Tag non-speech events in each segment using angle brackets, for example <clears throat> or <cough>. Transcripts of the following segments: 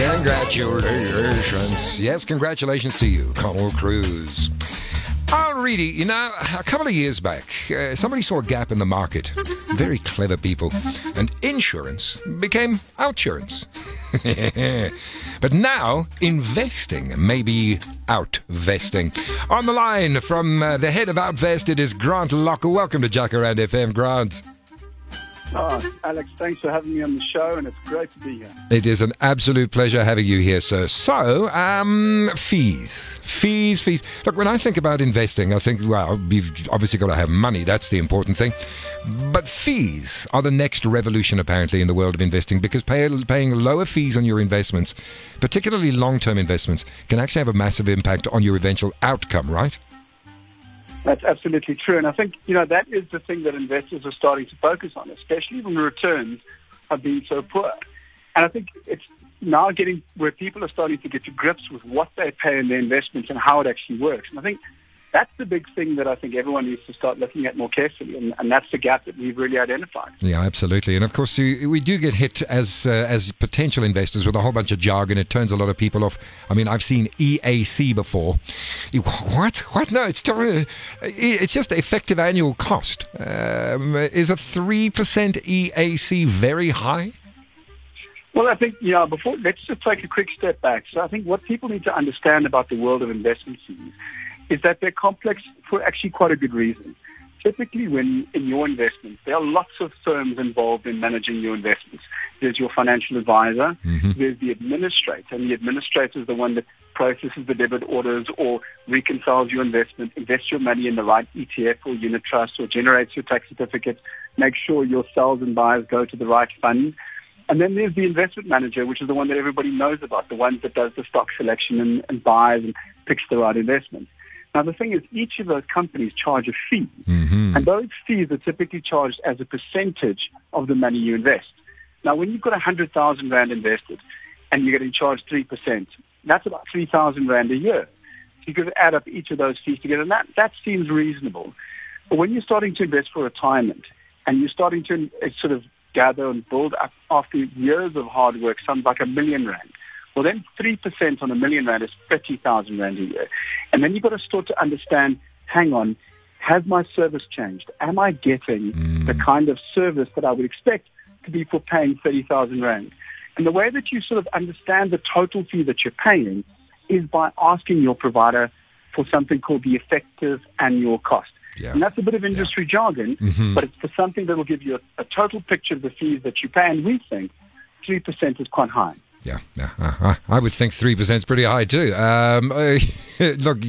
Congratulations. Yes, congratulations to you, Connell Cruz. Reedy, you know, a couple of years back, uh, somebody saw a gap in the market. Very clever people. And insurance became outsurance. <laughs> but now, investing may be outvesting. On the line from uh, the head of Outvest, it is Grant Locker. Welcome to Jacaranda FM, Grant. Oh, Alex, thanks for having me on the show, and it's great to be here. It is an absolute pleasure having you here, sir. So, um, fees, fees, fees. Look, when I think about investing, I think, well, you've obviously got to have money. That's the important thing. But fees are the next revolution, apparently, in the world of investing because pay, paying lower fees on your investments, particularly long term investments, can actually have a massive impact on your eventual outcome, right? That's absolutely true. And I think, you know, that is the thing that investors are starting to focus on, especially when returns have been so poor. And I think it's now getting where people are starting to get to grips with what they pay in their investments and how it actually works. And I think that's the big thing that I think everyone needs to start looking at more carefully, and, and that's the gap that we've really identified. Yeah, absolutely. And of course, we do get hit as uh, as potential investors with a whole bunch of jargon. It turns a lot of people off. I mean, I've seen EAC before. What? What? No, it's it's just effective annual cost. Um, is a three percent EAC very high? Well, I think, yeah, before, let's just take a quick step back. So I think what people need to understand about the world of investment fees is that they're complex for actually quite a good reason. Typically, when in your investments, there are lots of firms involved in managing your investments. There's your financial advisor, mm-hmm. there's the administrator, and the administrator is the one that processes the debit orders or reconciles your investment, invests your money in the right ETF or unit trust or generates your tax certificate, makes sure your sells and buyers go to the right fund. And then there's the investment manager, which is the one that everybody knows about, the one that does the stock selection and, and buys and picks the right investment. Now, the thing is, each of those companies charge a fee, mm-hmm. and those fees are typically charged as a percentage of the money you invest. Now, when you've got 100,000 Rand invested and you're getting charged 3%, that's about 3,000 Rand a year. So you could add up each of those fees together, and that, that seems reasonable. But when you're starting to invest for retirement and you're starting to uh, sort of gather and build up after years of hard work, something like a million Rand, well, then 3% on a million rand is 30,000 rand a year. And then you've got to start to understand, hang on, has my service changed? Am I getting mm. the kind of service that I would expect to be for paying 30,000 rand? And the way that you sort of understand the total fee that you're paying is by asking your provider for something called the effective annual cost. Yeah. And that's a bit of industry yeah. jargon, mm-hmm. but it's for something that will give you a, a total picture of the fees that you pay. And we think 3% is quite high. Yeah, yeah, uh, I would think three percent is pretty high too. Um, uh, <laughs> look,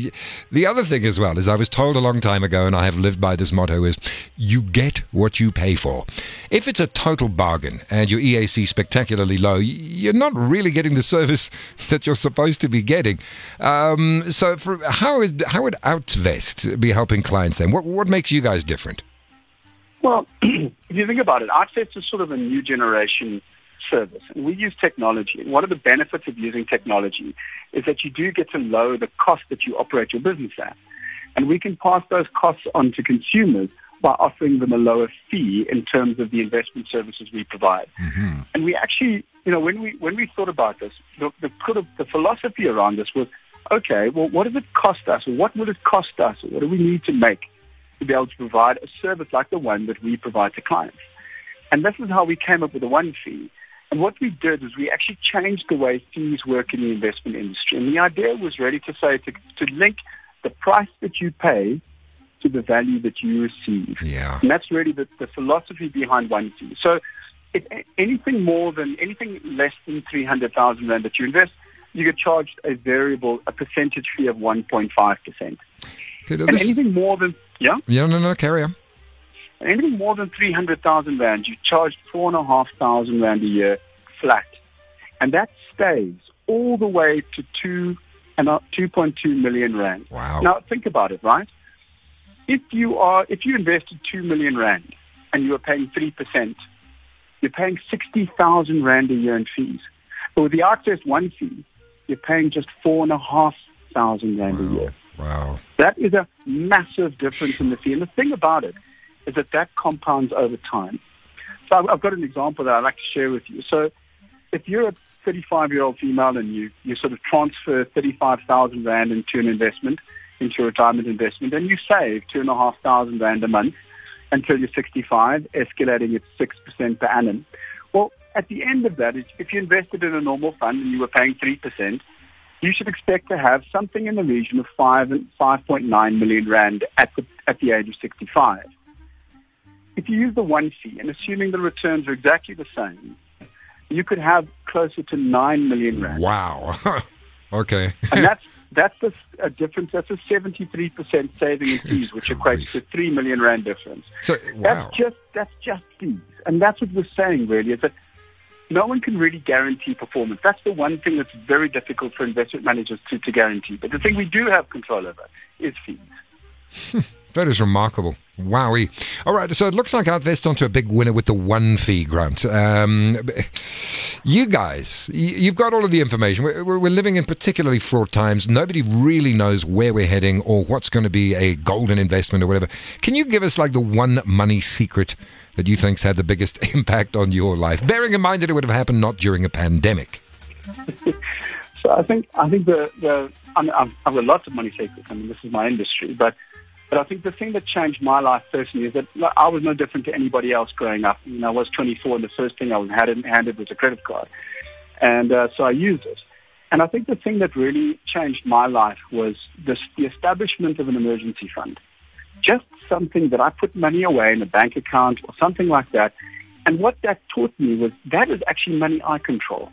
the other thing as well is I was told a long time ago, and I have lived by this motto: is you get what you pay for. If it's a total bargain and your EAC spectacularly low, you're not really getting the service <laughs> that you're supposed to be getting. Um, so, for, how would how would Outvest be helping clients then? What what makes you guys different? Well, <clears throat> if you think about it, Outvest is sort of a new generation service. And we use technology. And one of the benefits of using technology is that you do get to lower the cost that you operate your business at. And we can pass those costs on to consumers by offering them a lower fee in terms of the investment services we provide. Mm-hmm. And we actually, you know, when we when we thought about this, the, the, the philosophy around this was, okay, well, what does it cost us, or what would it cost us, or what do we need to make to be able to provide a service like the one that we provide to clients? And this is how we came up with the one fee. And what we did is we actually changed the way fees work in the investment industry. And the idea was really to say to, to link the price that you pay to the value that you receive. Yeah. And that's really the, the philosophy behind one fee. So if anything more than, anything less than 300,000 Rand that you invest, you get charged a variable, a percentage fee of 1.5%. Okay, and this... anything more than, yeah? Yeah, no, no, carry on. Anything more than 300,000 Rand, you charge 4,500 Rand a year flat. And that stays all the way to 2 and 2.2 million Rand. Wow. Now think about it, right? If you are, if you invested 2 million Rand and you are paying 3%, you're paying 60,000 Rand a year in fees. But with the Access One fee, you're paying just 4,500 Rand wow. a year. Wow. That is a massive difference in the fee. And the thing about it is that that compounds over time. So I've got an example that I'd like to share with you. So if you're a 35-year-old female and you, you sort of transfer 35,000 Rand into an investment, into a retirement investment, and you save 2,500 Rand a month until you're 65, escalating at 6% per annum. Well, at the end of that, if you invested in a normal fund and you were paying 3%, you should expect to have something in the region of 5 and 5.9 million Rand at the, at the age of 65. If you use the one fee and assuming the returns are exactly the same, you could have closer to 9 million Rand. Wow. <laughs> okay. and <laughs> that's that's a, a, difference. That's a 73% saving in fees, which equates to 3 million rand difference. So, wow. That's just that's just fees, and that's what we're saying really is that no one can really guarantee performance. That's the one thing that's very difficult for investment managers to, to guarantee. But the thing we do have control over is fees. <laughs> that is remarkable. Wowie. All right, so it looks like Outvest onto a big winner with the one fee grant. Um, you guys, you've got all of the information. We're, we're, living in particularly fraught times. Nobody really knows where we're heading or what's going to be a golden investment or whatever. Can you give us like the one money secret that you think's had the biggest <laughs> impact on your life, bearing in mind that it would have happened not during a pandemic? <laughs> so I think I think the the I mean, I've, I've got lots of money secrets. I mean, this is my industry, but but I think the thing that changed my life personally is that I was no different to anybody else growing up. You know, I was 24, and the first thing I was handed, handed was a credit card, and uh, so I used it. And I think the thing that really changed my life was this, the establishment of an emergency fund. Just something that I put money away in a bank account or something like that. And what that taught me was that is actually money I control.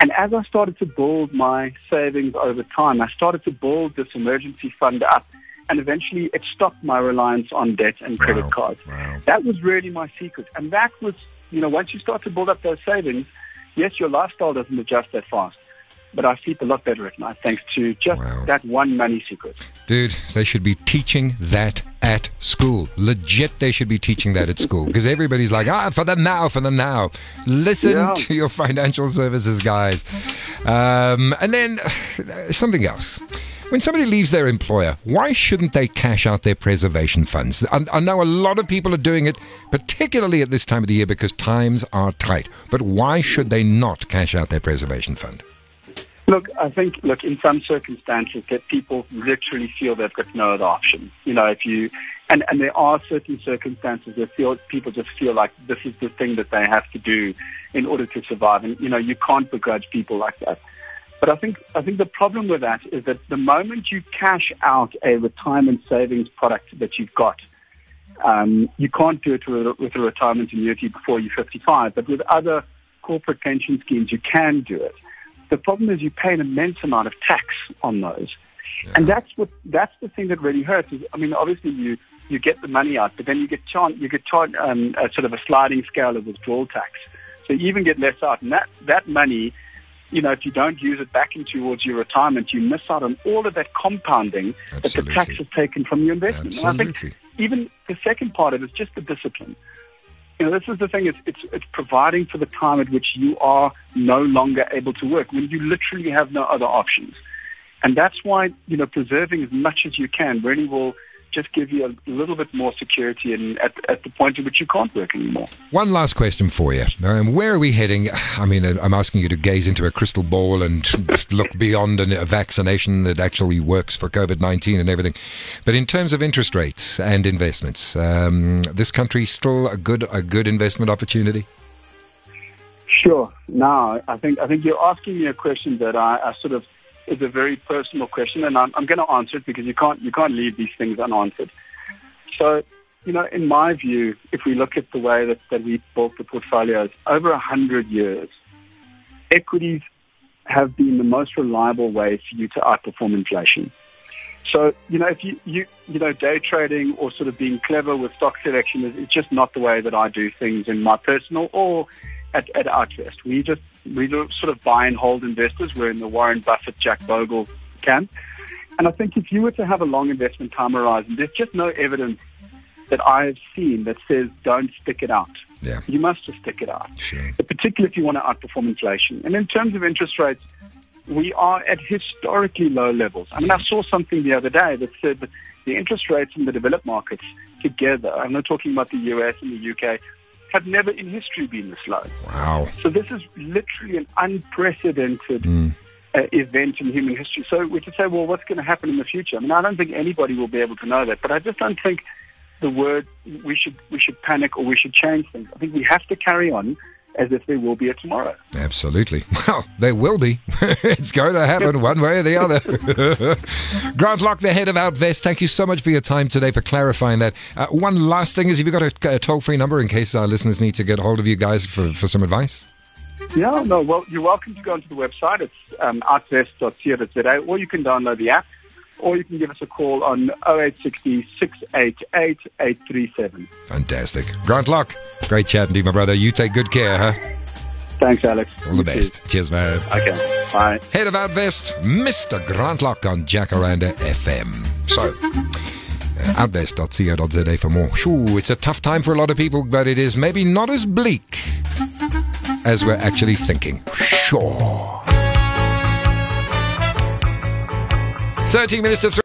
And as I started to build my savings over time, I started to build this emergency fund up and eventually it stopped my reliance on debt and credit wow. cards. Wow. That was really my secret. And that was, you know, once you start to build up those savings, yes, your lifestyle doesn't adjust that fast. But I sleep a lot better at night thanks to just wow. that one money secret. Dude, they should be teaching that at school. Legit, they should be teaching that at school because everybody's like, ah, for the now, for the now. Listen yeah. to your financial services guys. Um, and then something else. When somebody leaves their employer, why shouldn't they cash out their preservation funds? I, I, know a lot of people are doing it, particularly at this time of the year because times are tight. But why should they not cash out their preservation fund? Look, I think, look, in some circumstances that people literally feel they've got no other option. You know, if you, and, and there are certain circumstances that feel, people just feel like this is the thing that they have to do in order to survive. And, you know, you can't begrudge people like that. But I think I think the problem with that is that the moment you cash out a retirement savings product that you've got, um, you can't do it with a retirement annuity before you're 55. But with other corporate pension schemes, you can do it. The problem is you pay an immense amount of tax on those, yeah. and that's what that's the thing that really hurts. Is I mean, obviously you you get the money out, but then you get charged you get charged um, a sort of a sliding scale of withdrawal tax. So you even get less out, and that that money you know, if you don't use it back into towards your retirement, you miss out on all of that compounding Absolutely. that the tax has taken from your investment. Absolutely. And I think even the second part of it is just the discipline. You know, this is the thing, it's, it's, it's providing for the time at which you are no longer able to work, when you literally have no other options. And that's why, you know, preserving as much as you can really will just give you a little bit more security and at, at the point at which you can't work anymore. One last question for you. Um, where are we heading? I mean, uh, I'm asking you to gaze into a crystal ball and <laughs> look beyond a vaccination that actually works for COVID 19 and everything. But in terms of interest rates and investments, um, this country still a good a good investment opportunity? Sure. Now, I think I think you're asking me a question that I, I sort of is a very personal question, and I'm, I'm going to answer it because you can't you can't leave these things unanswered. So, you know, in my view, if we look at the way that, that we built the portfolios over a hundred years, equities have been the most reliable way for you to outperform inflation. So, you know, if you, you, you know, day trading or sort of being clever with stock selection is, is just not the way that I do things in my personal or at, at Outvest. We just we sort of buy and hold investors. We're in the Warren Buffett, Jack Bogle camp. And I think if you were to have a long investment time horizon, there's just no evidence that I have seen that says don't stick it out. Yeah. You must just stick it out. Sure. Particularly if you want to outperform inflation. And in terms of interest rates, we are at historically low levels. I mean, I saw something the other day that said that the interest rates in the developed markets together, I'm not talking about the US and the UK, have never in history been this low. Wow. So this is literally an unprecedented mm. uh, event in human history. So we could say, well, what's going to happen in the future? I mean, I don't think anybody will be able to know that, but I just don't think the word we should we should panic or we should change things. I think we have to carry on as if there will be a tomorrow. Absolutely. <laughs> Well, there will be. <laughs> it's going to happen one way or the other. <laughs> Grant Locke, the head of Outvest, thank you so much for your time today for clarifying that. Uh, one last thing is, have you got a, a toll free number in case our listeners need to get hold of you guys for, for some advice? Yeah, no, well, you're welcome to go onto the website. It's um, outvest.co.za, or you can download the app or you can give us a call on 0860 688 837. Fantastic. Grant Locke, great chatting to you, my brother. You take good care, huh? Thanks, Alex. All the best. Too. Cheers, man. Okay, bye. Head of Outvest, Mr. Grant Locke on Jacaranda FM. So, uh, outvest.co.za for more. Shoo, it's a tough time for a lot of people, but it is maybe not as bleak as we're actually thinking. Sure. 13 minutes to 3.